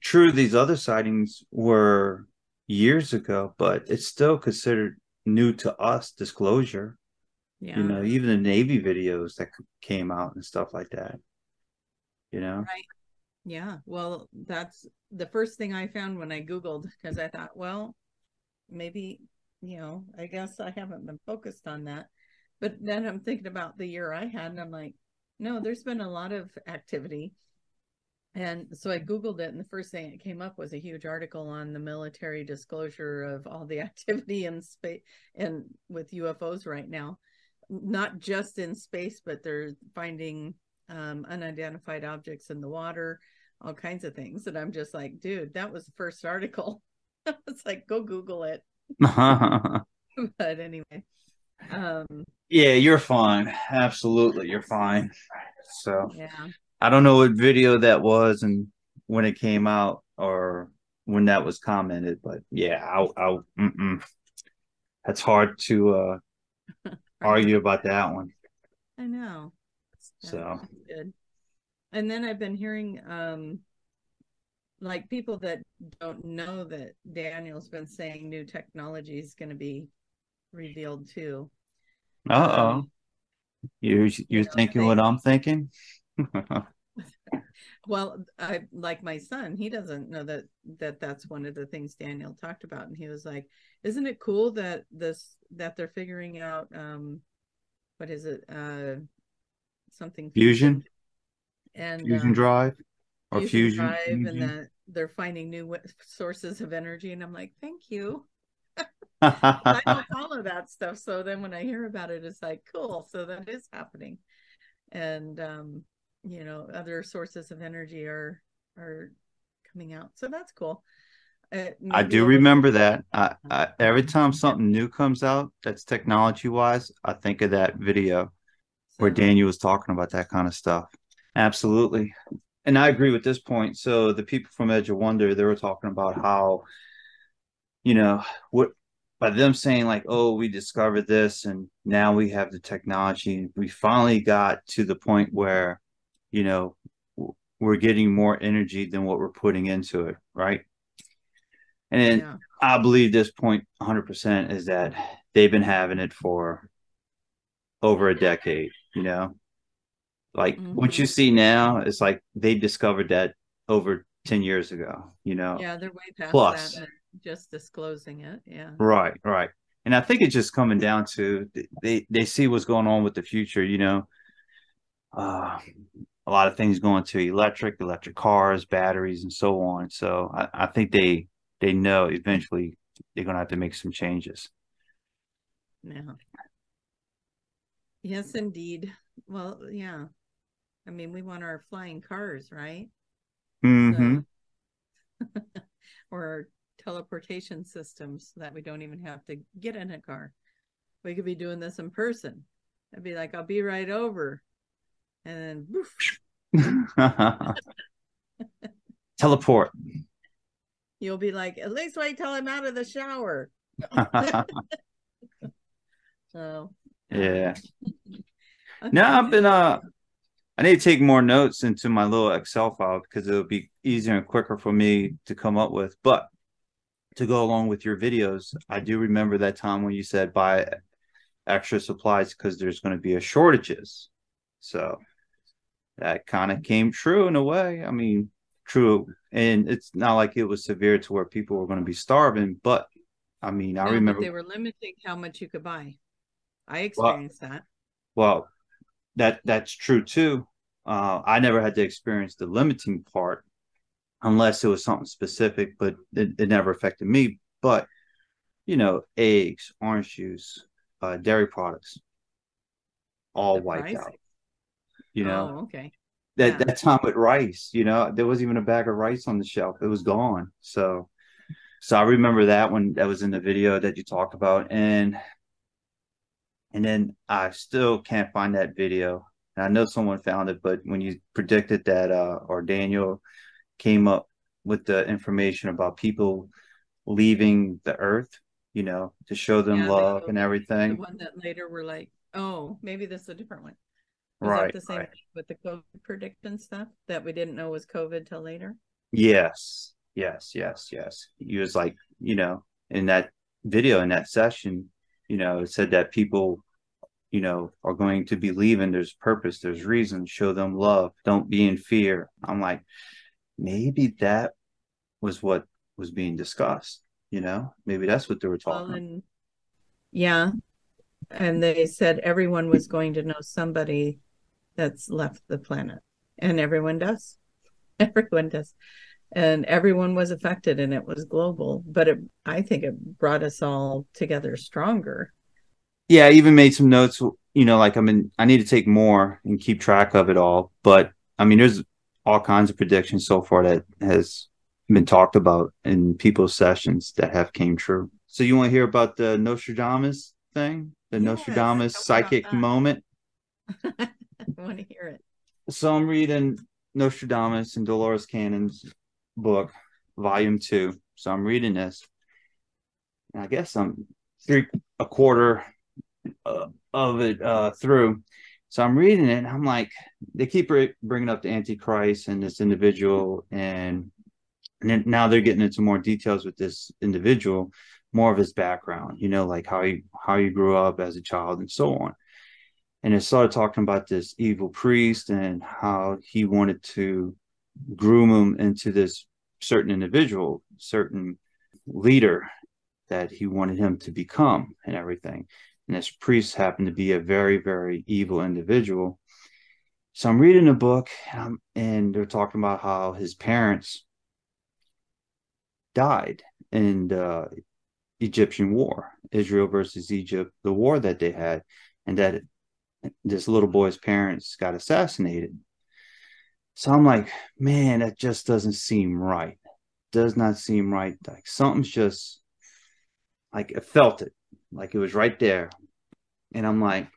true, these other sightings were years ago, but it's still considered new to us disclosure. Yeah. You know, even the Navy videos that came out and stuff like that. You know? Right. Yeah. Well, that's the first thing I found when I Googled because I thought, well, maybe, you know, I guess I haven't been focused on that. But then I'm thinking about the year I had, and I'm like, no, there's been a lot of activity. And so I Googled it, and the first thing that came up was a huge article on the military disclosure of all the activity in space and with UFOs right now. Not just in space, but they're finding um, unidentified objects in the water, all kinds of things. And I'm just like, dude, that was the first article. it's like, go Google it. but anyway. Um, yeah, you're fine. Absolutely, you're fine. So yeah. I don't know what video that was and when it came out or when that was commented, but yeah, I'll, I'll that's hard to uh argue about that one. I know. So good. And then I've been hearing um like people that don't know that Daniel's been saying new technology is going to be revealed too. Uh oh. Um, you're you're you know, thinking they, what I'm thinking? well, I like my son, he doesn't know that that that's one of the things Daniel talked about and he was like, "Isn't it cool that this that they're figuring out um what is it? Uh something fusion, and fusion um, drive or fusion, fusion drive fusion. and that they're finding new sources of energy and i'm like thank you i don't follow that stuff so then when i hear about it it's like cool so that is happening and um you know other sources of energy are are coming out so that's cool uh, I do remember that. I, I, every time something new comes out that's technology wise, I think of that video where Daniel was talking about that kind of stuff. Absolutely. And I agree with this point. So the people from Edge of Wonder, they were talking about how, you know, what by them saying like, oh, we discovered this and now we have the technology. We finally got to the point where, you know, we're getting more energy than what we're putting into it, right? And yeah. I believe this point 100% is that they've been having it for over a decade you know like mm-hmm. what you see now is like they discovered that over 10 years ago you know yeah they're way past plus that just disclosing it yeah right right and i think it's just coming down to they they see what's going on with the future you know uh a lot of things going to electric electric cars batteries and so on so i, I think they they know eventually they're going to have to make some changes yeah Yes, indeed. Well, yeah. I mean, we want our flying cars, right? Mm-hmm. So, or teleportation systems so that we don't even have to get in a car. We could be doing this in person. I'd be like, I'll be right over. And then teleport. You'll be like, at least wait till I'm out of the shower. so yeah. Now I've been uh I need to take more notes into my little Excel file because it'll be easier and quicker for me to come up with. But to go along with your videos, I do remember that time when you said buy extra supplies because there's going to be a shortages. So that kind of came true in a way. I mean, true, and it's not like it was severe to where people were going to be starving, but I mean, I remember they were limiting how much you could buy. I experienced well, that. Well, that that's true too. Uh, I never had to experience the limiting part unless it was something specific, but it, it never affected me. But you know, eggs, orange juice, uh, dairy products, all the wiped price? out. You know, oh, okay. That yeah. that time with rice, you know, there wasn't even a bag of rice on the shelf; it was gone. So, so I remember that when that was in the video that you talked about, and and then I still can't find that video. And I know someone found it, but when you predicted that, uh, or Daniel came up with the information about people leaving the earth, you know, to show them yeah, love and everything. The one that later were like, oh, maybe this is a different one. Was right. the same right. with the COVID prediction stuff that we didn't know was COVID till later? Yes, yes, yes, yes. He was like, you know, in that video, in that session, you know, it said that people, you know, are going to be leaving. There's purpose, there's reason. Show them love. Don't be in fear. I'm like, maybe that was what was being discussed. You know, maybe that's what they were talking. Well, and, yeah, and they said everyone was going to know somebody that's left the planet, and everyone does. Everyone does. And everyone was affected and it was global but it i think it brought us all together stronger. Yeah i even made some notes you know like i mean i need to take more and keep track of it all but i mean there's all kinds of predictions so far that has been talked about in people's sessions that have came true. So you want to hear about the nostradamus thing? The yes, nostradamus psychic moment want to hear it so i'm reading nostradamus and dolores cannon's book, volume two. So I'm reading this. I guess I'm three a quarter uh, of it uh, through. So I'm reading it, and I'm like, they keep bringing up the Antichrist and this individual, and, and now they're getting into more details with this individual, more of his background, you know, like how he how he grew up as a child and so on. And it started talking about this evil priest and how he wanted to groom him into this certain individual, certain leader that he wanted him to become and everything. And this priest happened to be a very, very evil individual. So I'm reading a book um, and they're talking about how his parents died in the Egyptian war, Israel versus Egypt, the war that they had, and that this little boy's parents got assassinated. So I'm like, man, that just doesn't seem right. Does not seem right. Like something's just like I felt it, like it was right there. And I'm like,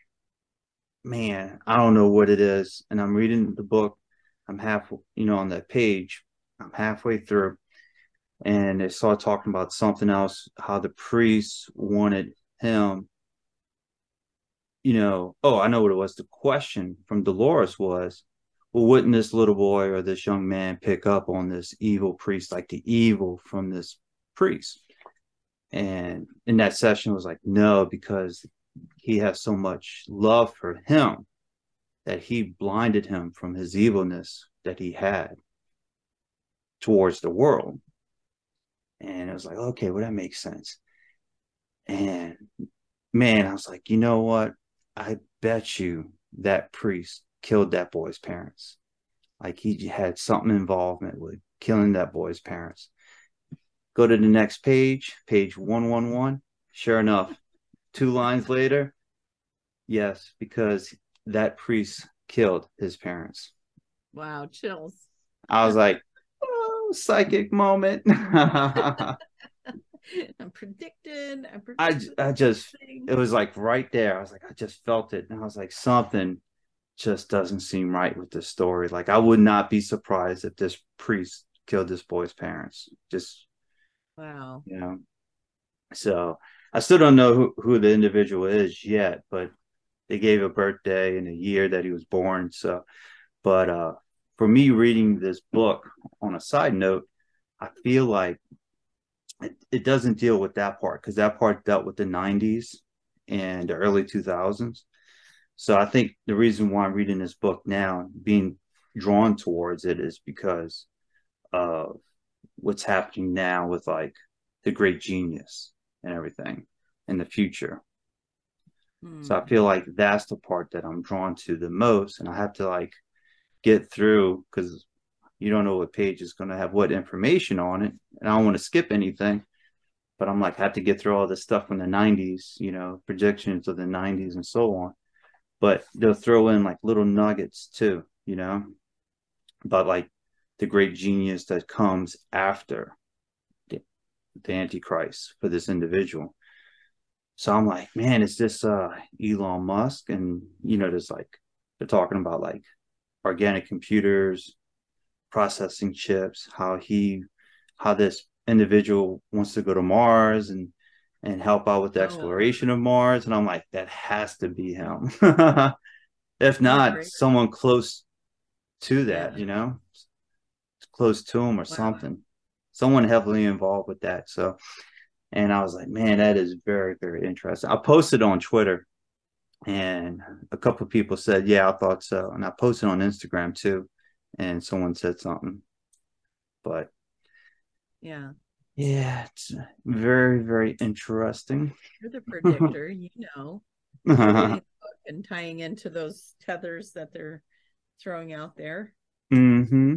man, I don't know what it is. And I'm reading the book. I'm half, you know, on that page. I'm halfway through, and they started talking about something else. How the priest wanted him. You know, oh, I know what it was. The question from Dolores was, well, wouldn't this little boy or this young man pick up on this evil priest, like the evil from this priest? And in that session, was like, no, because he has so much love for him that he blinded him from his evilness that he had towards the world. And it was like, okay, well, that makes sense. And man, I was like, you know what? I bet you that priest killed that boy's parents. Like he had something involvement with killing that boy's parents. Go to the next page, page 111. Sure enough, two lines later, yes, because that priest killed his parents. Wow, chills. I was like, oh, psychic moment. I'm predicted. I'm I, I just, it was like right there. I was like, I just felt it. And I was like, something just doesn't seem right with this story. Like I would not be surprised if this priest killed this boy's parents. Just wow. You know. So I still don't know who, who the individual is yet, but they gave a birthday and a year that he was born. So but uh for me reading this book on a side note, I feel like it, it doesn't deal with that part because that part dealt with the 90s and the early 2000s so I think the reason why I'm reading this book now, being drawn towards it, is because of what's happening now with like the great genius and everything in the future. So I hmm. feel like that's the part that I'm drawn to the most, and I have to like get through because you don't know what page is going to have what information on it, and I don't want to skip anything. But I'm like, I have to get through all this stuff from the 90s, you know, projections of the 90s and so on but they'll throw in like little nuggets too, you know, but like the great genius that comes after the, the Antichrist for this individual. So I'm like, man, is this uh Elon Musk? And you know, there's like they're talking about like organic computers, processing chips, how he how this individual wants to go to Mars and and help out with the oh. exploration of Mars. And I'm like, that has to be him. if not, someone close to that, yeah. you know, close to him or wow. something. Someone heavily involved with that. So, and I was like, man, that is very, very interesting. I posted on Twitter and a couple of people said, yeah, I thought so. And I posted on Instagram too. And someone said something. But yeah. Yeah, it's very, very interesting. You're the predictor, you know. and tying into those tethers that they're throwing out there. Mm-hmm.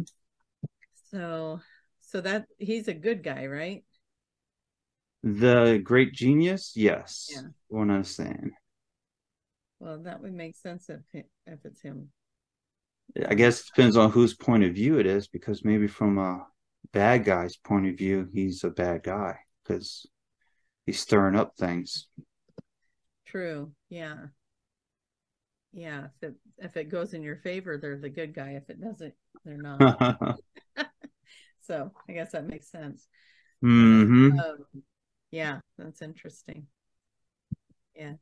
So so that he's a good guy, right? The great genius, yes. Yeah. What I'm saying. Well, that would make sense if if it's him. I guess it depends on whose point of view it is, because maybe from a bad guy's point of view, he's a bad guy because he's stirring up things. True. Yeah. Yeah. If it if it goes in your favor, they're the good guy. If it doesn't, they're not. so I guess that makes sense. Mm-hmm. Um, yeah, that's interesting. Yeah.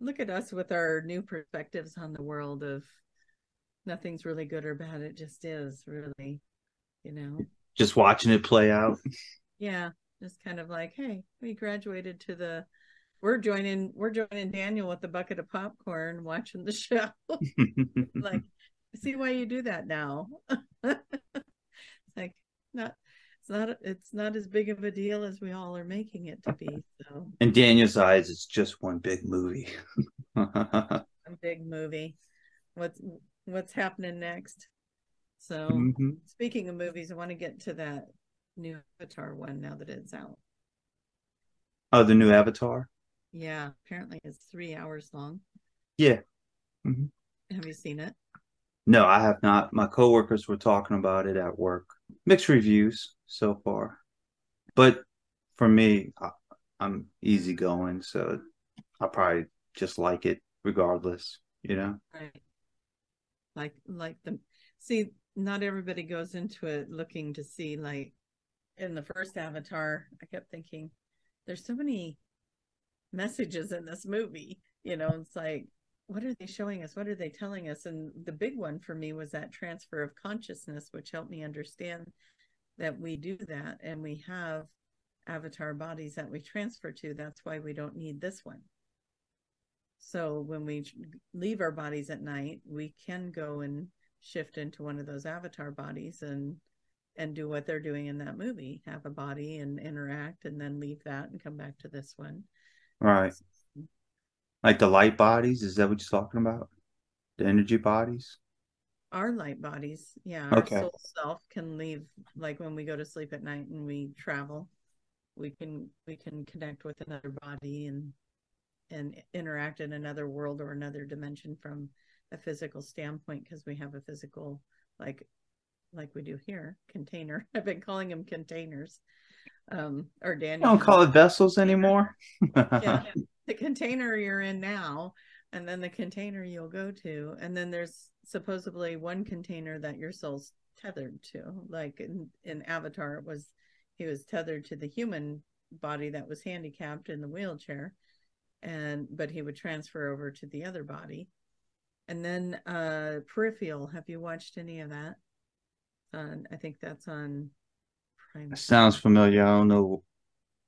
Look at us with our new perspectives on the world of nothing's really good or bad. It just is really, you know. Just watching it play out. Yeah. Just kind of like, hey, we graduated to the we're joining we're joining Daniel with the bucket of popcorn watching the show. like, see why you do that now. it's like not it's not it's not as big of a deal as we all are making it to be. So in Daniel's eyes, it's just one big movie. a big movie. What's what's happening next? So mm-hmm. speaking of movies, I want to get to that new Avatar one now that it's out. Oh, the new Avatar. Yeah, apparently it's three hours long. Yeah. Mm-hmm. Have you seen it? No, I have not. My coworkers were talking about it at work. Mixed reviews so far, but for me, I, I'm easygoing, so I probably just like it regardless. You know, right? Like, like the see. Not everybody goes into it looking to see like in the first Avatar. I kept thinking, there's so many messages in this movie. You know, it's like, what are they showing us? What are they telling us? And the big one for me was that transfer of consciousness, which helped me understand that we do that and we have avatar bodies that we transfer to. That's why we don't need this one. So when we leave our bodies at night, we can go and shift into one of those avatar bodies and and do what they're doing in that movie have a body and interact and then leave that and come back to this one Right. Like the light bodies, is that what you're talking about? The energy bodies? Our light bodies, yeah. Okay. Our soul self can leave like when we go to sleep at night and we travel. We can we can connect with another body and and interact in another world or another dimension from a physical standpoint because we have a physical like like we do here container i've been calling them containers um, or Daniel. don't call it vessels anymore. yeah, the container you're in now, and then the container you'll go to, and then there's supposedly one container that your soul's tethered to. Like in, in Avatar, it was he was tethered to the human body that was handicapped in the wheelchair, and but he would transfer over to the other body. And then uh Peripheral, have you watched any of that? On I think that's on Prime. Sounds familiar. I don't know.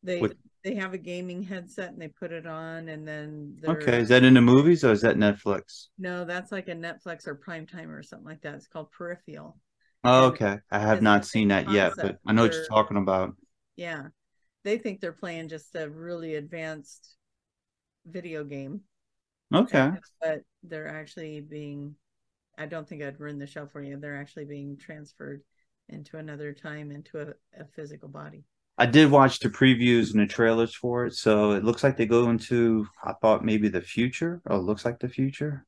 They what... they have a gaming headset and they put it on, and then okay. Is that in the movies or is that Netflix? No, that's like a Netflix or Prime Time or something like that. It's called Peripheral. Oh, okay. I have not seen that yet, but I know what you're talking about. Yeah, they think they're playing just a really advanced video game. Okay. But they're actually being. I don't think I'd ruin the show for you. They're actually being transferred into another time into a, a physical body. I did watch the previews and the trailers for it, so it looks like they go into I thought maybe the future, or it looks like the future.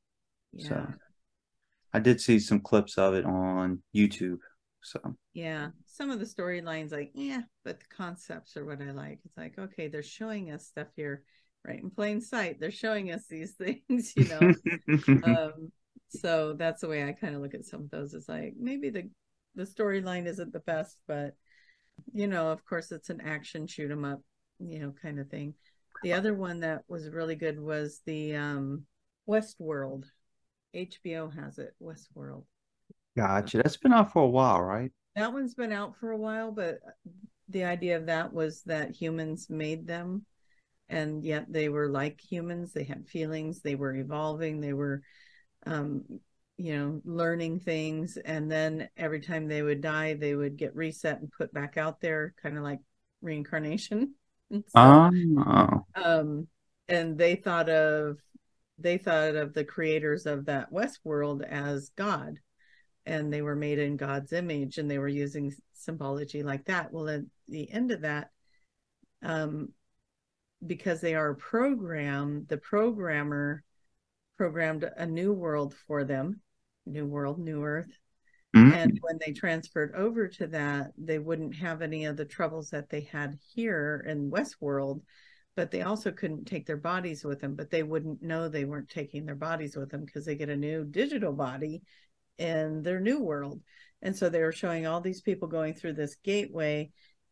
Yeah. So I did see some clips of it on YouTube. So yeah, some of the storylines like yeah, but the concepts are what I like. It's like okay, they're showing us stuff here, right in plain sight. They're showing us these things, you know. um, so that's the way I kind of look at some of those. It's like maybe the the storyline isn't the best, but you know, of course, it's an action shoot 'em up, you know, kind of thing. The other one that was really good was the um, Westworld. HBO has it, Westworld. Gotcha. That's been out for a while, right? that one's been out for a while, but the idea of that was that humans made them and yet they were like humans. They had feelings. They were evolving. They were um you know learning things. And then every time they would die they would get reset and put back out there kind of like reincarnation and so, Oh. um and they thought of they thought of the creators of that west world as god. And they were made in god's image and they were using symbology like that. Well at the end of that um because they are a program the programmer programmed a new world for them new world new earth Mm. and when they transferred over to that they wouldn't have any of the troubles that they had here in westworld but they also couldn't take their bodies with them but they wouldn't know they weren't taking their bodies with them because they get a new digital body in their new world and so they were showing all these people going through this gateway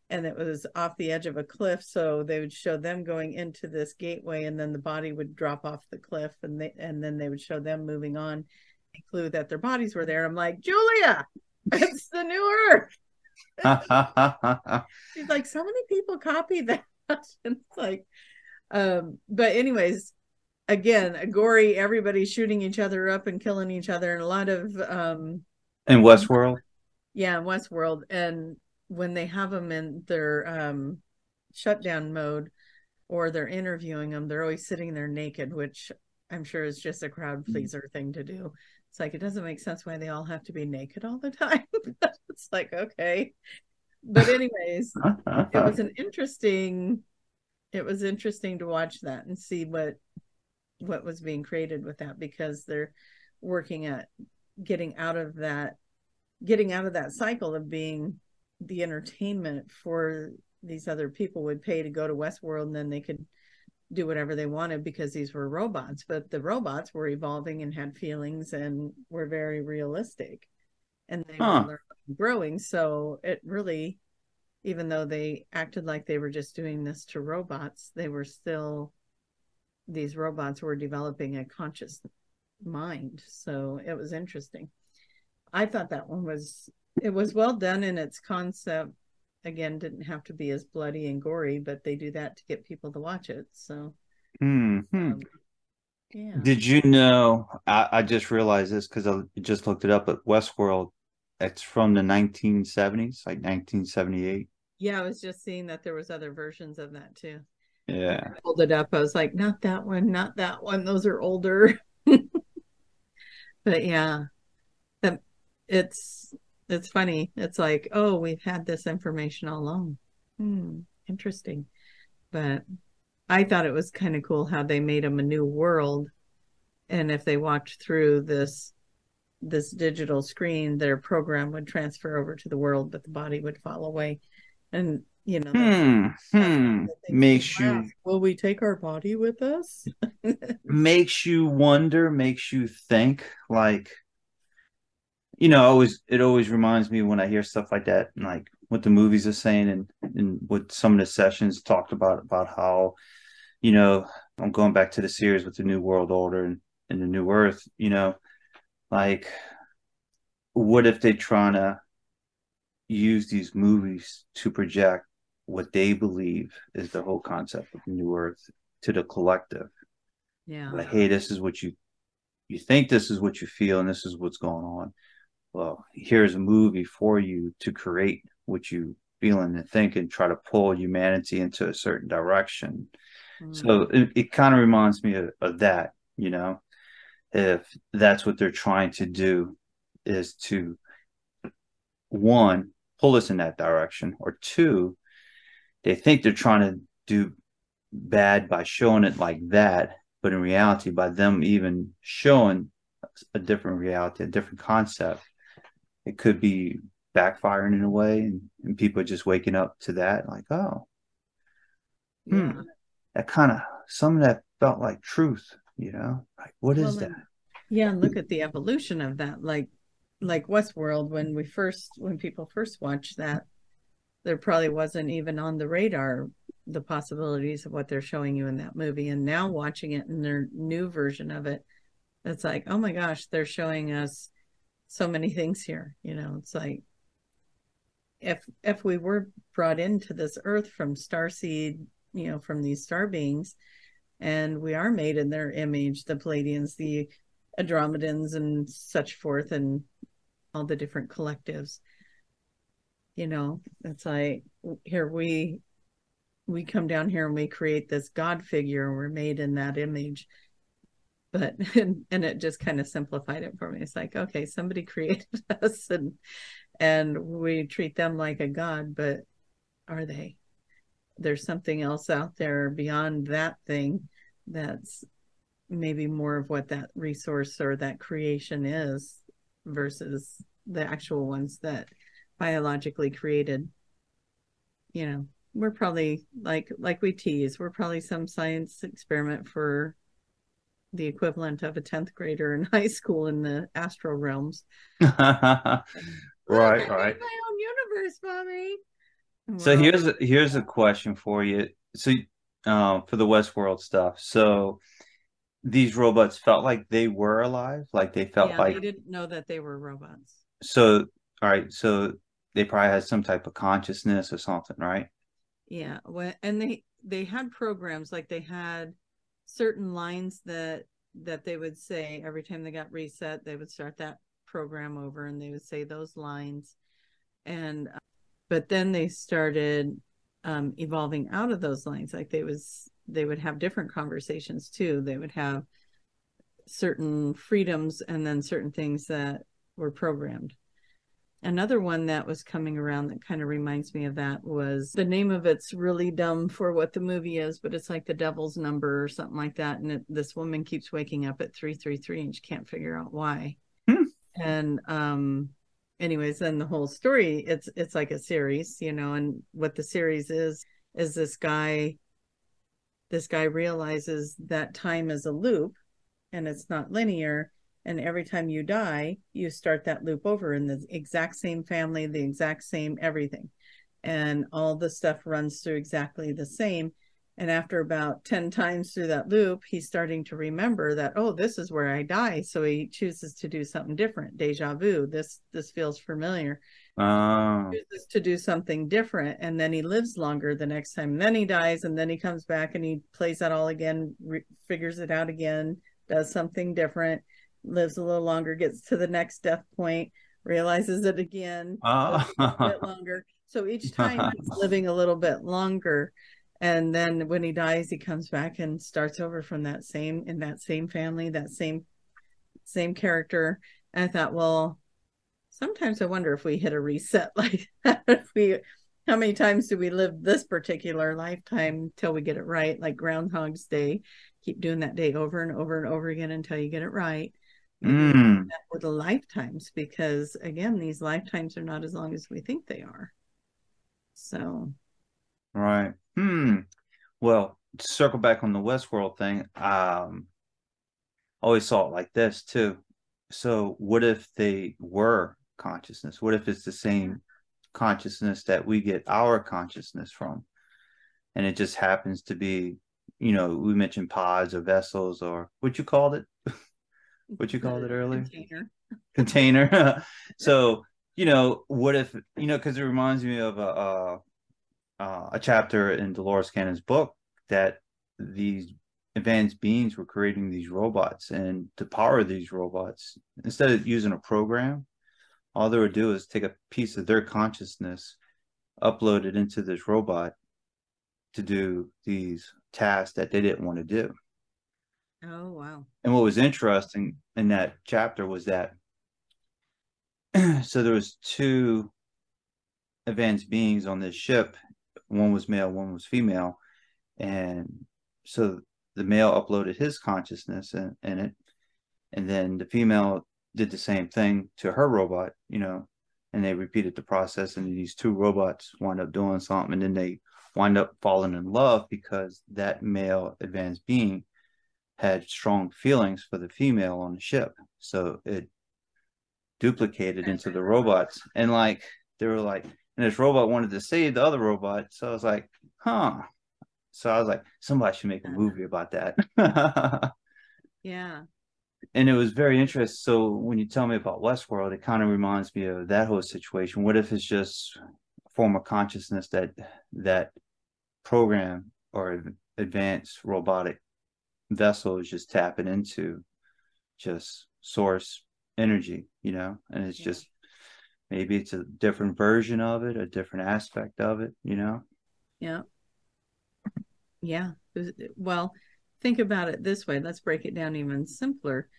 and it was off the edge of a cliff so they would show them going into this gateway and then the body would drop off the cliff and they and then they would show them moving on. And clue that their bodies were there. I'm like julia it's the new earth. She's like so many people copy that. And it's like um but anyways again a gory everybody shooting each other up and killing each other and a lot of um In Westworld. yeah in westworld and when they have them in their um shutdown mode or they're interviewing them they're always sitting there naked which i'm sure is just a crowd pleaser thing to do. It's like it doesn't make sense why they all have to be naked all the time. It's like okay. But anyways it was an interesting it was interesting to watch that and see what what was being created with that because they're working at getting out of that getting out of that cycle of being the entertainment for these other people would pay to go to Westworld and then they could do whatever they wanted because these were robots but the robots were evolving and had feelings and were very realistic. And they Huh. were growing. So it really even though they acted like they were just doing this to robots they were still these robots were developing a conscious mind. So it was interesting. I thought that one was it was well done in its concept again didn't have to be as bloody and gory but they do that to get people to watch it so Mhm. um, yeah Did you know? I, I just realized this because I just looked it up. But Westworld, it's from the 1970s, like 1978. yeah i was just seeing that there was other versions of that too Yeah. I pulled it up i was like not that one not that one those are older but yeah it's it's funny it's like oh we've had this information all along hmm interesting but i thought it was kind of cool how they made them a new world and if they walked through this this digital screen their program would transfer over to the world but the body would fall away and you know that's- Hmm. Hmm. Makes you ask, will we take our body with us makes you wonder, makes you think. Like, you know, always it always reminds me when I hear stuff like that, and like what the movies are saying, and and what some of the sessions talked about about how, you know, I'm going back to the series with the New World Order and, and the New Earth. You know, like, what if they're trying to use these movies to project what they believe is the whole concept of New Earth to the collective? yeah like hey this is what you you think this is what you feel and this is what's going on well here's a movie for you to create what you feeling and think and try to pull humanity into a certain direction Mm. so it, it kind of reminds me of, of that you know if that's what they're trying to do is to one pull us in that direction or two they think they're trying to do bad by showing it like that but in reality by them even showing a different reality a different concept it could be backfiring in a way and, and people just waking up to that like oh yeah. hmm. that kind of some of that felt like truth you know like what is Well, that Yeah, and look at the evolution of that. Like like Westworld, when we first when people first watched that, there probably wasn't even on the radar the possibilities of what they're showing you in that movie. And now watching it in their new version of it, it's like, oh my gosh, they're showing us so many things here. You know, it's like if if we were brought into this earth from star seed you know from these star beings and we are made in their image the pleiadians the andromedans and such forth and all the different collectives you know it's like here we we come down here and we create this god figure and we're made in that image but and, and it just kind of simplified it for me. It's like okay somebody created us and and we treat them like a god but are they? There's something else out there beyond that thing that's maybe more of what that resource or that creation is versus the actual ones that biologically created. You know we're probably like like we tease we're probably some science experiment for the equivalent of a 10th grader in high school in the astral realms. Right right. my own universe mommy. So here's a here's a question for you. So um for the westworld stuff. So these robots felt like they were alive? Like they felt yeah, like they didn't know that they were robots. So all right so they probably had some type of consciousness or something right? Yeah well and they they had programs like they had certain lines that that they would say every time they got reset they would start that program over and they would say those lines. And uh, but then they started um, evolving out of those lines. Like they was they would have different conversations too. They would have certain freedoms and then certain things that were programmed Another one that was coming around that kind of reminds me of that was the name of it's really dumb for what the movie is, but it's like the devil's number or something like that. And it, this woman keeps waking up at 333 and she can't figure out why. Hmm. And, um, anyways, then the whole story, it's, it's like a series, you know, and what the series is, is this guy, this guy realizes that time is a loop and it's not linear and every time you die you start that loop over in the exact same family the exact same everything. And all the stuff runs through exactly the same. And after about 10 times through that loop he's starting to remember that oh this is where i die. So he chooses to do something different deja vu. This this feels familiar. Oh. chooses to do something different and then he lives longer the next time. And then he dies and then he comes back and he plays that all again re- figures it out again does something different lives a little longer, gets to the next death point, realizes it again, oh. a bit longer. So each time he's living a little bit longer. And then when he dies, he comes back and starts over from that same in that same family, that same same character. And I thought, well, sometimes I wonder if we hit a reset like that. if we how many times do we live this particular lifetime till we get it right? Like Groundhog's Day. Keep doing that day over and over and over again until you get it right mm. with the lifetimes because again these lifetimes are not as long as we think they are. So. Right. Hmm. Well circle back on the westworld thing um always saw it like this too. So what if they were consciousness? What if it's the same consciousness that we get our consciousness from? And it just happens to be you know we mentioned pods or vessels or what you called it what you called it earlier? container. Container. So you know what if you know because it reminds me of a, a, a chapter in dolores cannon's book that these advanced beings were creating these robots and to power these robots instead of using a program all they would do is take a piece of their consciousness upload it into this robot to do these tasks that they didn't want to do Oh wow. And what was interesting in that chapter was that so there was two advanced beings on this ship. One was male, one was female. And so the male uploaded his consciousness in, in it. And then the female did the same thing to her robot, you know, and they repeated the process. And these two robots wind up doing something. And then they wind up falling in love because that male advanced being had strong feelings for the female on the ship. So it duplicated into the robots. And like they were like, and this robot wanted to save the other robot. So I was like, huh. So I was like, somebody should make a uh-huh. movie about that. yeah. And it was very interesting. So when you tell me about Westworld, it kind of reminds me of that whole situation. What if it's just a form of consciousness that that program or advanced robotic vessel is just tapping into just source energy, you know, and it's yeah. just maybe it's a different version of it, a different aspect of it, you know. Yeah. Yeah. Well, think about it this way. Let's break it down even simpler.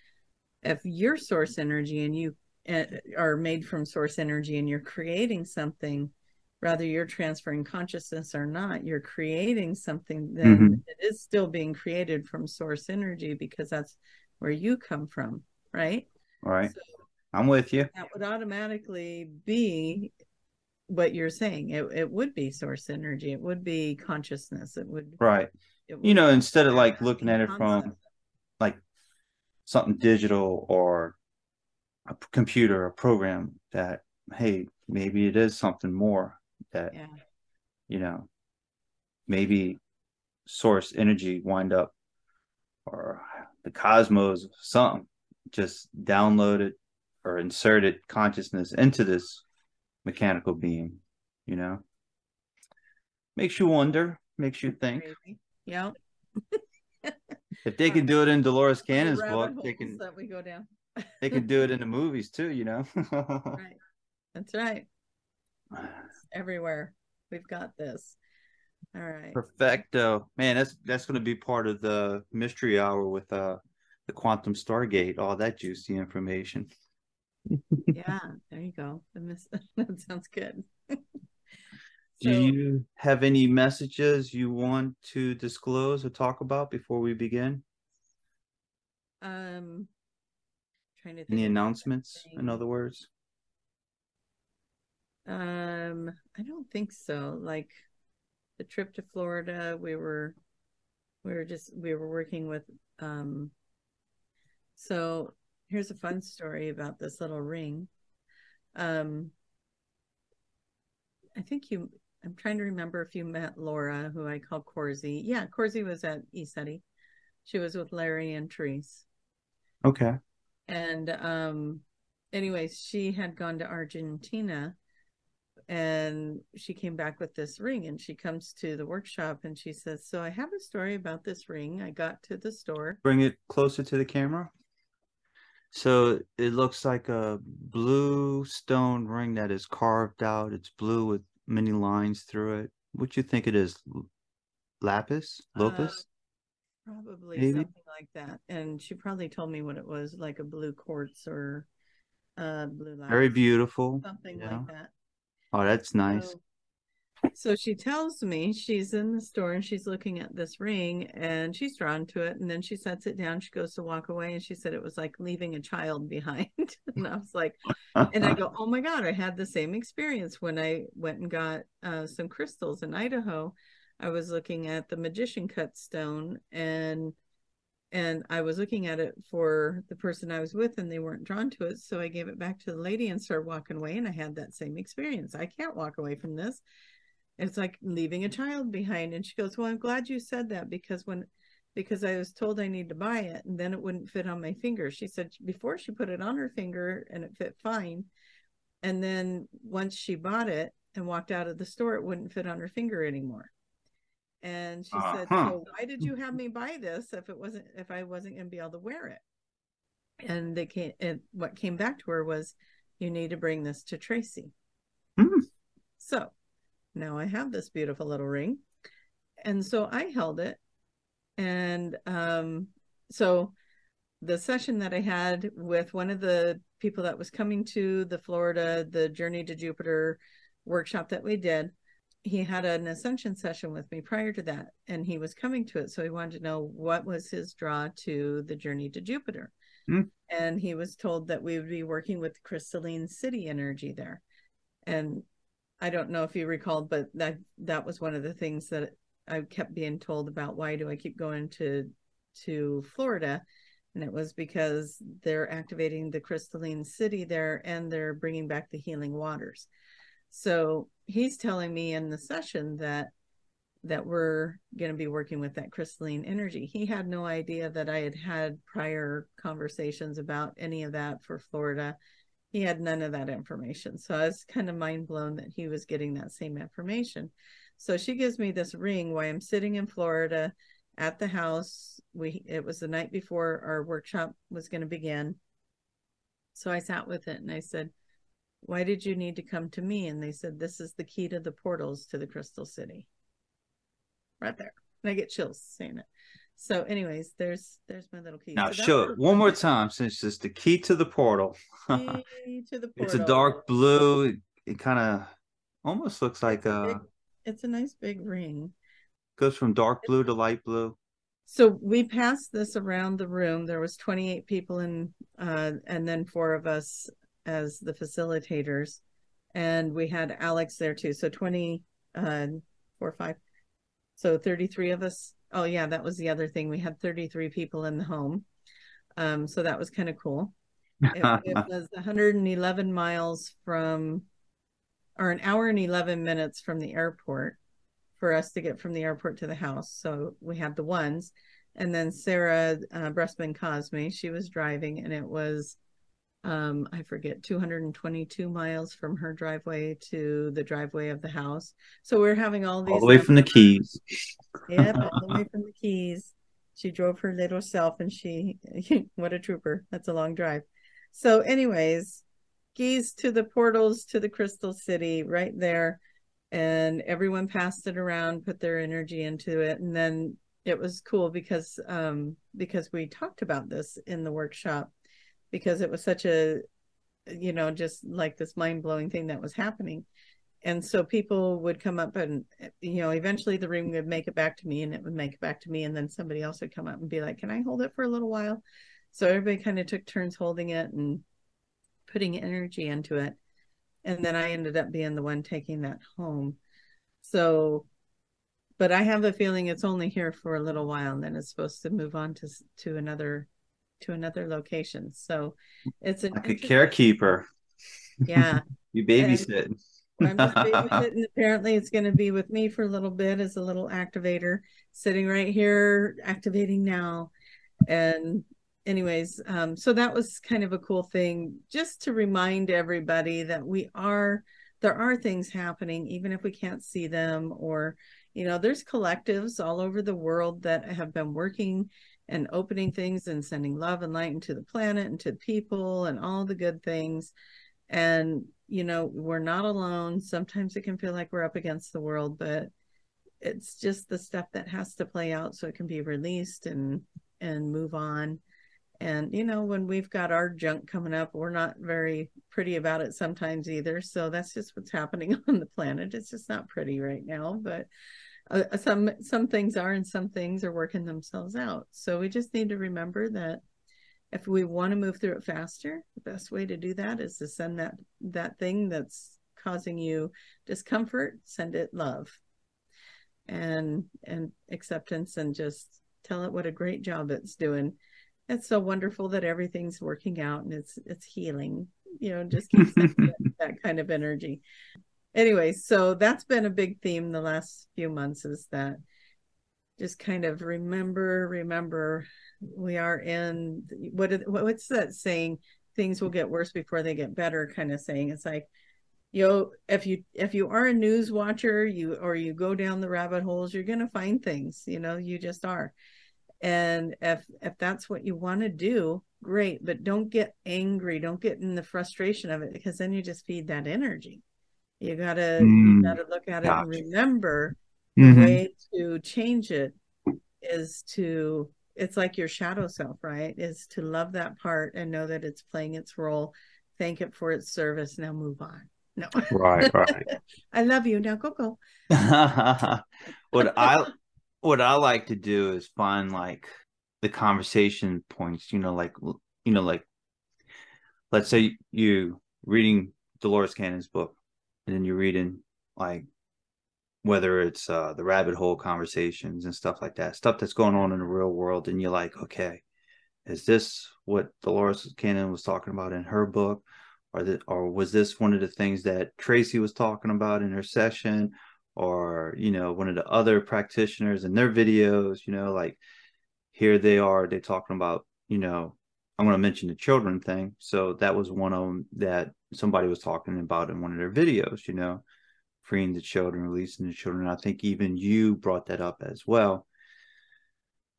If your source energy and you uh, are made from source energy and you're creating something, whether you're transferring consciousness or not, you're creating something, then mm-hmm. it is still being created from source energy because that's where you come from, right? Right. So I'm with you. That would automatically be what you're saying. It it would be source energy. It would be consciousness. It would right. It would you know, instead of like looking at it from like something digital or a computer, a program that hey, maybe it is something more that yeah. you know, maybe source energy wind up or the cosmos something just downloaded or inserted consciousness into this mechanical being, you know. Makes you wonder, makes you think. Yeah. if they can do it in Dolores Cannon's book, they can that we go down. they can do it in the movies too, you know. right. That's right. Everywhere. We've got this. All right. Perfecto. Man, that's that's gonna be part of the mystery hour with uh the quantum stargate, all that juicy information. yeah, there you go. That sounds good. Do you have any messages you want to disclose or talk about before we begin? Um, trying to think any announcements, in other words. Um, I don't think so. Like the trip to Florida, we were we were just we were working with um so here's a fun story about this little ring. Um, I think you, I'm trying to remember if you met Laura, who I call Corsi. Yeah, Corsi was at ECETI. She was with Larry and Therese. Okay. And um, anyways, she had gone to Argentina and she came back with this ring and she comes to the workshop and she says, So I have a story about this ring. I got to the store. Bring it closer to the camera. So it looks like a blue stone ring that is carved out. It's blue with many lines through it. What you think it is? Lapis? Lopus? Uh, probably Maybe? something like that. And she probably told me what it was, like a blue quartz or uh blue lapis. Very beautiful. Something yeah. like that. Oh, that's nice. So, so she tells me she's in the store and she's looking at this ring and she's drawn to it. And then she sets it down. She goes to walk away and she said it was like leaving a child behind. and I was like, and I go, oh my God, I had the same experience when I went and got uh, some crystals in Idaho. I was looking at the magician cut stone and and I was looking at it for the person I was with and they weren't drawn to it. So I gave it back to the lady and started walking away and I had that same experience. I can't walk away from this it's like leaving a child behind and she goes well i'm glad you said that because when because i was told i need to buy it and then it wouldn't fit on my finger she said before she put it on her finger and it fit fine and then once she bought it and walked out of the store it wouldn't fit on her finger anymore and she uh, said huh. so why did you have me buy this if it wasn't if i wasn't going to be able to wear it and they came and what came back to her was you need to bring this to tracy mm. so now I have this beautiful little ring. And so I held it. And um, so the session that I had with one of the people that was coming to the Florida, the Journey to Jupiter workshop that we did, he had an ascension session with me prior to that, and he was coming to it. So he wanted to know what was his draw to the Journey to Jupiter. Mm. And he was told that we would be working with crystalline city energy there. And I don't know if you recalled, but that that was one of the things that I kept being told about. Why do I keep going to to Florida? And it was because they're activating the crystalline city there, and they're bringing back the healing waters. So he's telling me in the session that that we're going to be working with that crystalline energy. He had no idea that I had had prior conversations about any of that for Florida he had none of that information. So I was kind of mind blown that he was getting that same information. So she gives me this ring while I'm sitting in Florida at the house. We it was the night before our workshop was going to begin. So I sat with it and I said, "Why did you need to come to me?" And they said, "This is the key to the portals to the Crystal City." Right there. And I get chills saying it. So, anyways, there's there's my little key. Now so show it one more time since it's the key to the portal. key to the portal. It's a dark blue. It, it kind of almost looks like a. Big, it's a nice big ring. Goes from dark blue to light blue. So we passed this around the room. There was 28 people in, uh, and then four of us as the facilitators, and we had Alex there too. So 20, uh, four, five, so 33 of us. Oh yeah that was the other thing. We had 33 people in the home. Um, so that was kind of cool. It, it, was 111 miles from or an hour and 11 minutes from the airport for us to get from the airport to the house. So we had the ones. And then sarah uh, breastman cosme she was driving and it was um, I forget, 222 miles from her driveway to the driveway of the house. So we're having all these all the way from the Keys. yep, all the way from the Keys. She drove her little self, and she, what a trooper! That's a long drive. So, anyways, Keys to the portals to the Crystal City, right there, and everyone passed it around, put their energy into it, and then it was cool because um because we talked about this in the workshop because it was such a you know just like this mind-blowing thing that was happening. And so people would come up and you know eventually the ring would make it back to me and it would make it back to me. And then somebody else would come up and be like can i hold it for a little while? So everybody kind of took turns holding it and putting energy into it. And then i ended up being the one taking that home. So but i have a feeling it's only here for a little while and then it's supposed to move on to to another to another location. So it's an like a carekeeper. Yeah. you babysit. I'm just babysitting. Apparently, it's going to be with me for a little bit as a little activator, sitting right here, activating now. And, anyways, um, so that was kind of a cool thing, just to remind everybody that we are there are things happening, even if we can't see them, or you know, there's collectives all over the world that have been working and opening things and sending love and light into the planet and to people and all the good things. And, you know, we're not alone. Sometimes it can feel like we're up against the world, but it's just the stuff that has to play out so it can be released and and move on and you know when we've got our junk coming up we're not very pretty about it sometimes either so that's just what's happening on the planet it's just not pretty right now but uh, some some things are and some things are working themselves out. So we just need to remember that if we want to move through it faster the best way to do that is to send that that thing that's causing you discomfort send it love and and acceptance and just tell it what a great job it's doing. It's so wonderful that everything's working out and it's it's healing you know just keep that, that kind of energy anyway, so that's been a big theme the last few months is that just kind of remember, remember we are in what what's that saying? Things will get worse before they get better, kind of saying. It's like, you know, if you if you are a news watcher, you or you go down the rabbit holes, you're gonna find things, you know, you just are. And if if that's what you want to do, great, but don't get angry, don't get in the frustration of it because then you just feed that energy you gotta mm, you gotta look at it and remember mm-hmm. the way to change it is to it's like your shadow self, right? Is to love that part and know that it's playing its role, thank it for its service. Now move on. No. Right, right. I love you. Now go go. what I what I like to do is find like the conversation points, you know, like you know, like let's say you reading Dolores Cannon's book and then you're reading like whether it's uh, the rabbit hole conversations and stuff like that, stuff that's going on in the real world, and you're like, okay, is this what Dolores Cannon was talking about in her book, or that, or was this one of the things that Tracy was talking about in her session, or you know, one of the other practitioners in their videos, you know, like here they are, they're talking about, you know, I want to mention the children thing. So that was one of them that somebody was talking about in one of their videos, you know, freeing the children, releasing the children. I think even you brought that up as well.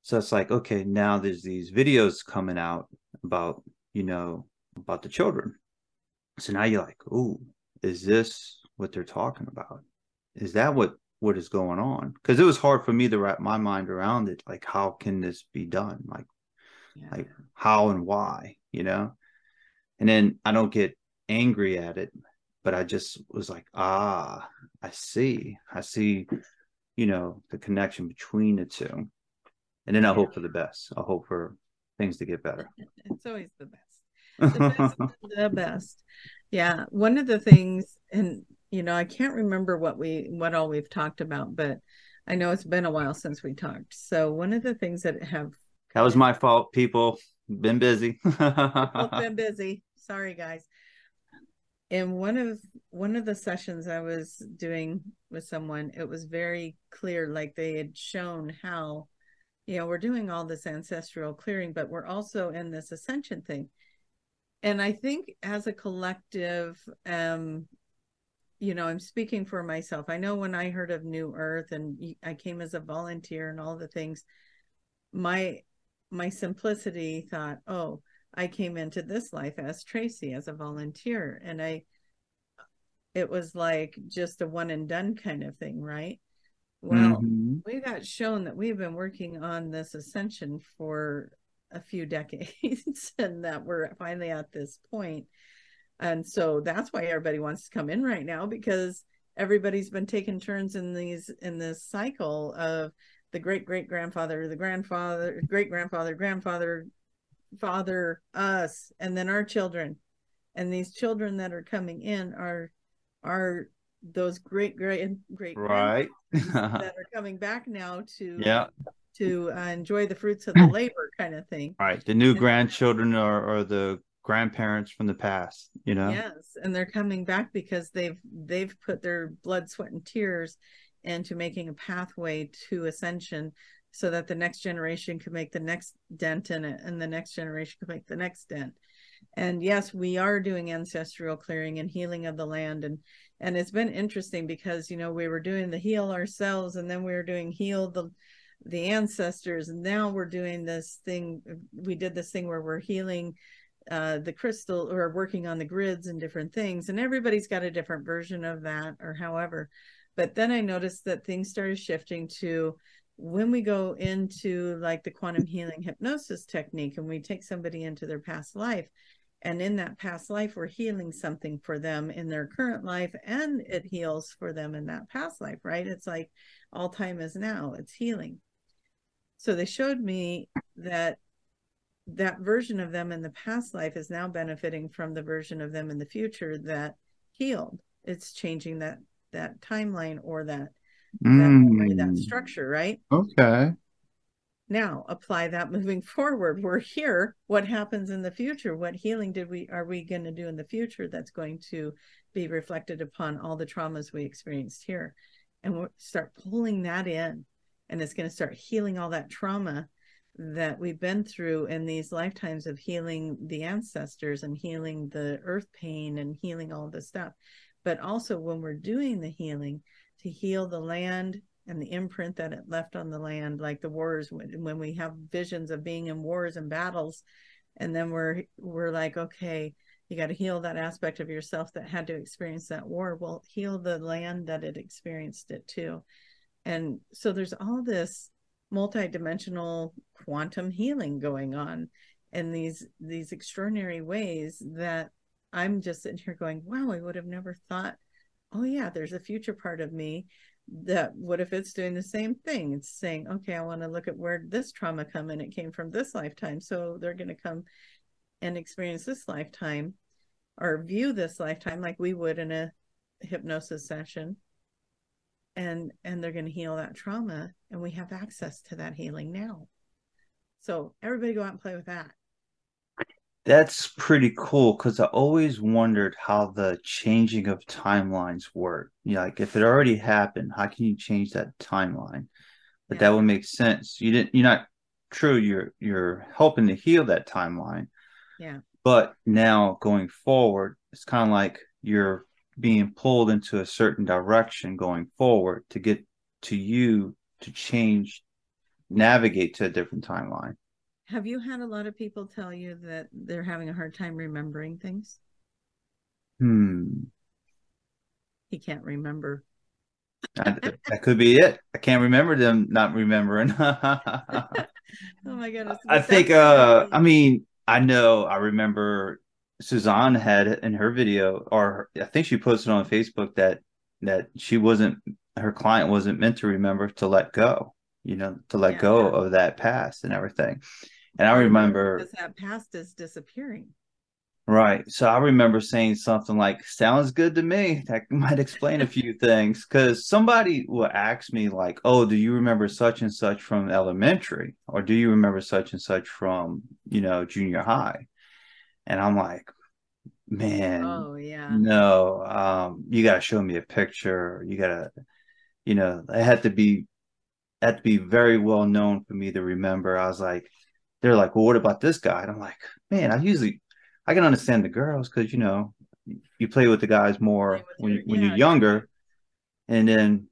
So it's like, okay, now there's these videos coming out about, you know, about the children. So now you're like, ooh, is this what they're talking about? Is that what what is going on? Because it was hard for me to wrap my mind around it. Like, how can this be done? Like, yeah. like how and why, you know? And then I don't get angry at it, but I just was like, ah, I see. I see, you know, the connection between the two. And then I hope for the best. I hope for things to get better. It's always the best. The best, the best. Yeah. One of the things, and you know, I can't remember what we what all we've talked about, but I know it's been a while since we talked. So one of the things that have that was my fault, people. Been busy. been busy. Sorry, guys. In one of one of the sessions I was doing with someone, it was very clear, like they had shown how, you know, we're doing all this ancestral clearing, but we're also in this ascension thing. And I think as a collective, um, you know, I'm speaking for myself. I know when I heard of New Earth and I came as a volunteer and all the things, my my simplicity thought, oh, I came into this life as Tracy, as a volunteer. And I, it was like just a one and done kind of thing, right? Well, mm-hmm. we got shown that we've been working on this ascension for a few decades and that we're finally at this point. And so that's why everybody wants to come in right now because everybody's been taking turns in these in this cycle of the great great grandfather, the grandfather, great grandfather, grandfather, father, us, and then our children. And these children that are coming in are are those great great great right. that are coming back now to yeah. to uh, enjoy the fruits of the labor kind of thing. Right. The new and, grandchildren are, are the grandparents from the past you know? Yes. And they're coming back because they've they've put their blood sweat and tears into making a pathway to ascension so that the next generation can make the next dent in it and the next generation can make the next dent. And yes we are doing ancestral clearing and healing of the land. And and it's been interesting because you know we were doing the heal ourselves and then we were doing heal the the ancestors. And now we're doing this thing we did this thing where we're healing uh, the crystal or working on the grids and different things. And everybody's got a different version of that or however. But then I noticed that things started shifting to when we go into like the quantum healing hypnosis technique and we take somebody into their past life and in that past life we're healing something for them in their current life and it heals for them in that past life right? It's like all time is now it's healing. So they showed me that that version of them in the past life is now benefiting from the version of them in the future that healed. It's changing that that timeline or that mm. that, that structure, right? Okay. Now apply that moving forward. We're here. What happens in the future? What healing did we are we going to do in the future that's going to be reflected upon all the traumas we experienced here? And we'll start pulling that in and it's going to start healing all that trauma that we've been through in these lifetimes of healing the ancestors and healing the earth pain and healing all this stuff but also when we're doing the healing to heal the land and the imprint that it left on the land like the wars when, we have visions of being in wars and battles. And then we're we're like okay you got to heal that aspect of yourself that had to experience that war. Well heal the land that it experienced it too. And so there's all this multidimensional quantum healing going on in these these extraordinary ways that I'm just sitting here going, wow, I would have never thought, oh, yeah, there's a future part of me that what if it's doing the same thing? It's saying, okay, I want to look at where this trauma come and it came from this lifetime. So they're going to come and experience this lifetime or view this lifetime like we would in a hypnosis session and and they're going to heal that trauma and we have access to that healing now so everybody go out and play with that that's pretty cool because I always wondered how the changing of timelines work. You know, like if it already happened, how can you change that timeline? But yeah. that would make sense. You didn't. You're not true. You're you're helping to heal that timeline, Yeah. But now going forward, it's kind of like you're being pulled into a certain direction going forward to get to you to change, navigate to a different timeline. Have you had a lot of people tell you that they're having a hard time remembering things? Hmm. He can't remember. that, that could be it. I can't remember them not remembering. Oh my goodness. I think uh I mean I know I remember Suzanne had in her video or I think she posted on Facebook that that she wasn't her client wasn't meant to remember to let go, you know, to let Yeah. go of that past and everything. And I Part of it is remember that past is disappearing. Right. So I remember saying something like, sounds good to me. That might explain a few things. Because somebody will ask me, like, oh, do you remember such and such from elementary? Or do you remember such and such from, you know, junior high? And I'm like, man, Oh yeah. no, um, you got to show me a picture. You got to, you know, it had to be, had to be very well known for me to remember. I was like, they're like, well, what about this guy? And I'm like, man, I usually, I can understand the girls because, you know, you play with the guys more when, your- you, when yeah, you're younger. And then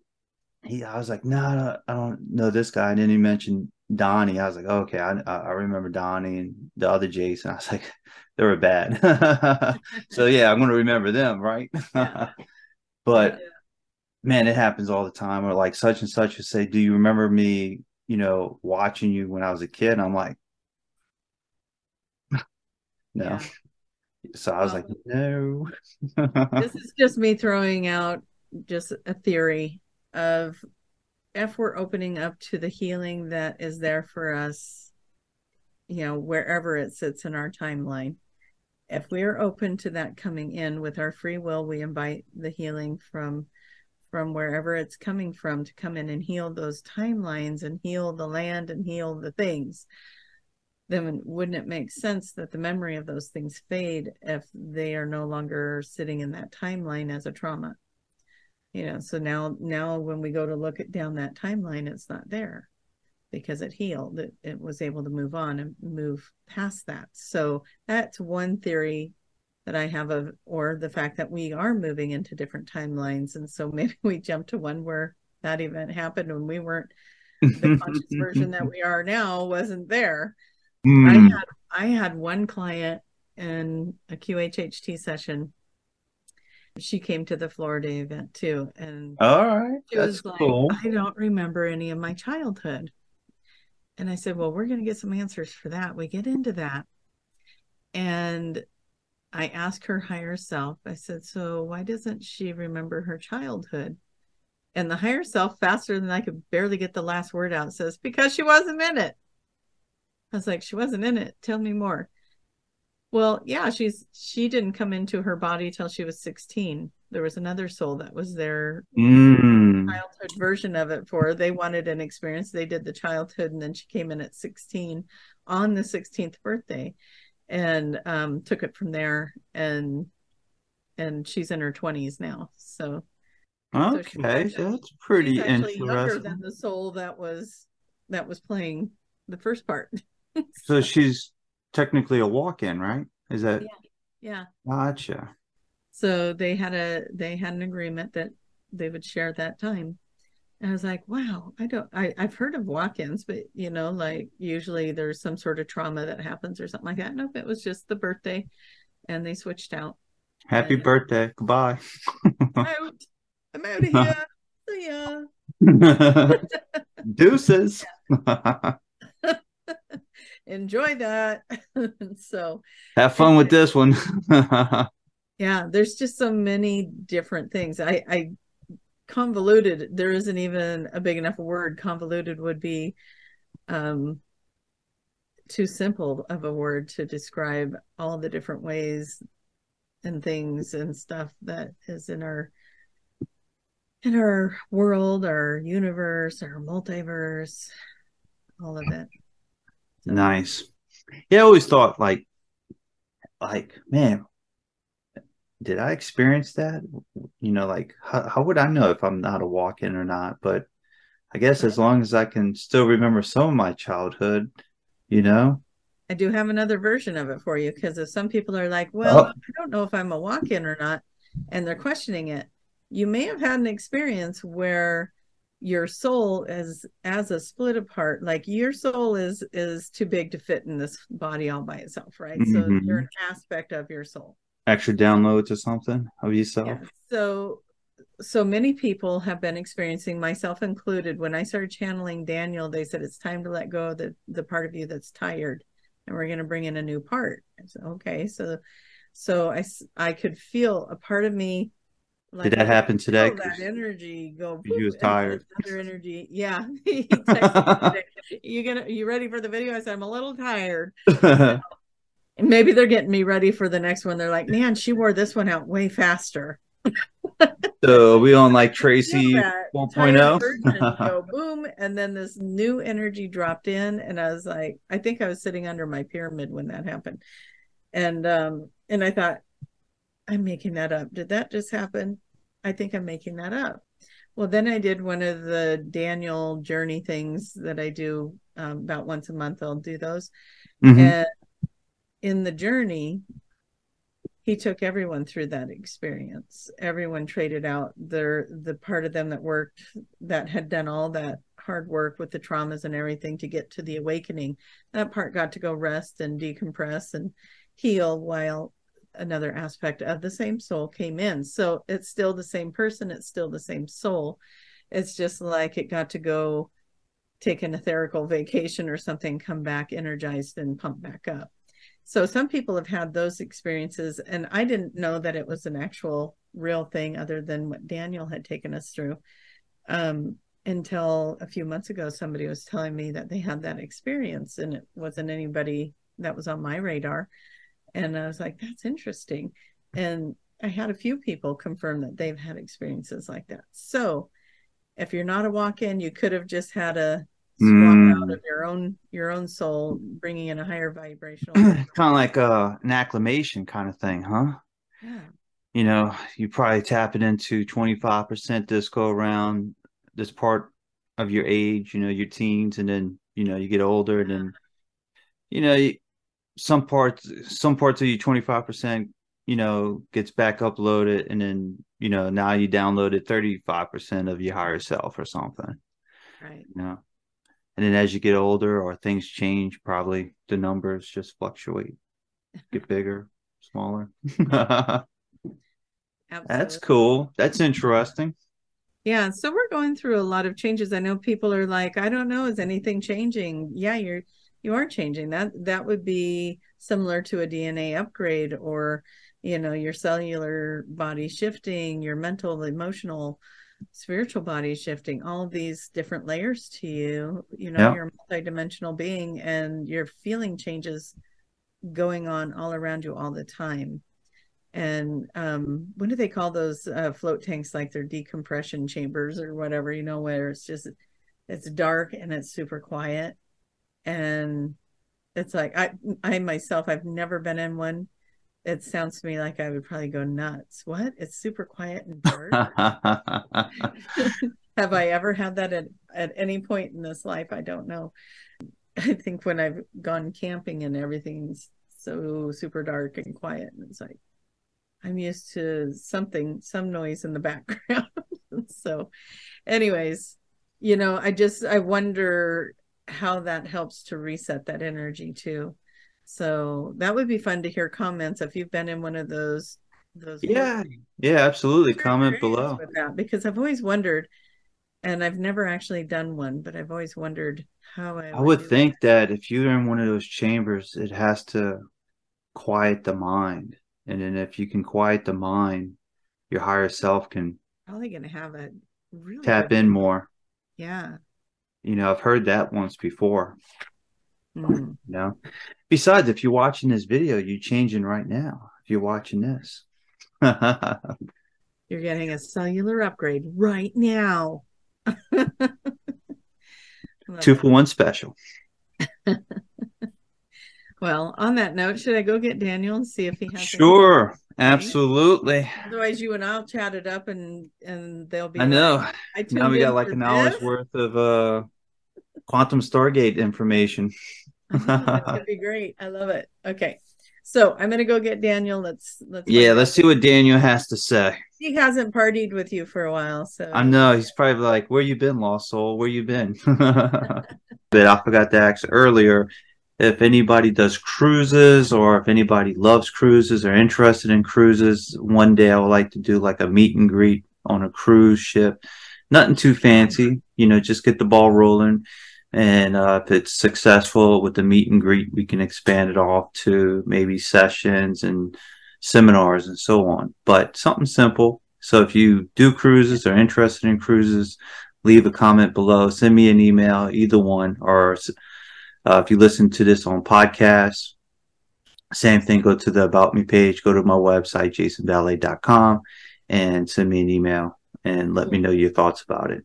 he, I was like, no, no, I don't know this guy. And then he mentioned Donnie. I was like, okay, I, I remember Donnie and the other Jason. I was like, they were bad. so yeah, I'm going to remember them, right? Yeah. but Yeah. man, it happens all the time. Or like such and such would say, "Do you remember me? You know, watching you when I was a kid?" And I'm like, no. Yeah. So I was Well, like, no. this is just me throwing out just a theory of if we're opening up to the healing that is there for us, you know, wherever it sits in our timeline. If we are open to that coming in with our free will, we invite the healing from from wherever it's coming from to come in and heal those timelines and heal the land and heal the things then wouldn't it make sense that the memory of those things fade if they are no longer sitting in that timeline as a trauma? You know so now now when we go to look at down that timeline it's not there because it healed. It, it was able to move on and move past that. So that's one theory that i have of or the fact that we are moving into different timelines. And so maybe we jump to one where that event happened when we weren't the conscious version that we are now wasn't there I Hmm. had I had one client in a QHHT session. She came to the Florida event too, and All right, she that's was like, cool. "I don't remember any of my childhood." And I said, "Well, we're going to get some answers for that. We get into that." And I asked her higher self. I said, "So why doesn't she remember her childhood?" And the higher self, faster than I could barely get the last word out, says, "Because she wasn't in it." I was like, "She wasn't in it. Tell me more." Well, yeah, she's she didn't come into her body till she was 16. There was another soul that was there Mm. childhood version of it for her. They wanted an experience. They did the childhood, and then she came in at 16 on the 16th birthday, and um, took it from there. And and she's in her 20s now. So Okay, so that's pretty she's actually younger interesting. than the soul that was that was playing the first part. So she's technically a walk-in, right? Is that yeah. gotcha? So they had a they had an agreement that they would share that time. And I was like, wow, I don't I, I've heard of walk-ins, but you know, like usually there's some sort of trauma that happens or something like that. Nope, it was just the birthday and they switched out. Happy Yeah. birthday. Goodbye. I'm out. I'm out of here. See ya. Deuces. Enjoy that. so Have fun with this one. yeah, there's just so many different things. I I convoluted, there isn't even a big enough word. Convoluted would be um too simple of a word to describe all the different ways and things and stuff that is in our in our world, our universe, our multiverse, all of it. Nice. Yeah, I always thought like like, man, did I experience that? You know, like how, how would I know if I'm not a walk-in or not? But I guess as long as I can still remember some of my childhood, you know, I do have another version of it for you because if some people are like, well, Oh. I don't know if I'm a walk in or not, and they're questioning it, you may have had an experience where your soul is as a split apart like your soul is is too big to fit in this body all by itself right so Mhm. you're an aspect of your soul Extra downloads or something of yourself. yeah. So so many people have been experiencing, myself included. When I started channeling Daniel, they said it's time to let go the the part of you that's tired, and we're going to bring in a new part. I said, okay, so so i i could feel a part of me. Did that happen today? That energy go. You was boop, and then tired. Another energy, yeah. He texted me today, you gonna you ready for the video? I said I'm a little tired. Maybe they're getting me ready for the next one. They're like, man, she wore this one out way faster. so we on like Tracy that 1.0? go boom, and then this new energy dropped in, and I was like, I think I was sitting under my pyramid when that happened, and um, and I thought, I'm making that up. Did that just happen? I think I'm making that up. Well, then I did one of the Daniel journey things that I do um, about once a month. I'll do those, Mhm. and in the journey, he took everyone through that experience. Everyone traded out their the part of them that worked that had done all that hard work with the traumas and everything to get to the awakening. That part got to go rest and decompress and heal while another aspect of the same soul came in. So it's still the same person, it's still the same soul. It's just like it got to go take an etherical vacation or something, come back energized and pump back up. So some people have had those experiences, and I didn't know that it was an actual real thing other than what Daniel had taken us through. Um, until a few months ago, somebody was telling me that they had that experience, and it wasn't anybody that was on my radar. And I was like, that's interesting. And I had a few people confirm that they've had experiences like that. So if you're not a walk-in, you could have just had a swap Mm. out of your own your own soul, bringing in a higher vibrational. kind of like uh, an acclimation kind of thing, huh? yeah. You know, you probably tap it into 25% this go around this part of your age, you know, your teens, and then, you know, you get older, and then, you know, you- some parts, some parts of you 25%, you know, gets back uploaded, and then, you know, now you downloaded 35% of your higher self or something, Right. you know. And then as you get older or things change, probably the numbers just fluctuate, get bigger, smaller. That's cool. That's interesting. Yeah. So we're going through a lot of changes. I know people are like, I don't know, is anything changing? Yeah, you're you are changing. That that would be similar to a DNA upgrade or, you know, your cellular body shifting, your mental, emotional, spiritual body shifting, all of these different layers to you. You know, Yeah. you're a multidimensional being and your feeling changes going on all around you all the time. And um, what do they call those uh, float tanks? Like they're decompression chambers or whatever, you know, where it's just it's dark and it's super quiet. And it's like I I myself I've never been in one. It sounds to me like I would probably go nuts. What? It's super quiet and dark. Have I ever had that at, at any point in this life? I don't know. I think when I've gone camping and everything's so super dark and quiet, and it's like I'm used to something, some noise in the background. so, anyways, you know, I just I wonder how that helps to reset that energy too. So that would be fun to hear comments if you've been in one of those those yeah. Yeah, absolutely. Comment below. that because I've always wondered, and I've never actually done one, but I've always wondered how I, I would think that if you're in one of those chambers, it has to quiet the mind. And then if you can quiet the mind, your higher self can probably going to have a really tap in more. Yeah. You know, I've heard that once before. Mm. You know, besides, if you're watching this video, you're changing right now. If you're watching this, You're getting a cellular upgrade right now. Two for one special. Well, on that note, should I go get Daniel and see if he has? Sure, absolutely. Otherwise, you and I'll chat it up, and and they'll be. I know. like, I Now we got like an hour's worth of uh quantum Stargate information. that could be great. I love it. Okay. So I'm gonna go get Daniel. Let's let's yeah, let's see what Daniel has to say. He hasn't partied with you for a while, so I know he's probably like, "Where you been, lost soul? Where you been?" but I forgot to ask earlier if anybody does cruises or if anybody loves cruises or interested in cruises. One day I would like to do like a meet and greet on a cruise ship. Nothing too fancy, you know, just get the ball rolling. And uh, if it's successful with the meet and greet, we can expand it off to maybe sessions and seminars and so on. But something simple. So if you do cruises or interested in cruises, leave a comment below. Send me an email, either one. Or uh, if you listen to this on podcasts, same thing. Go to the About Me page. Go to my website, jasonballet.com, and send me an email and let me know your thoughts about it.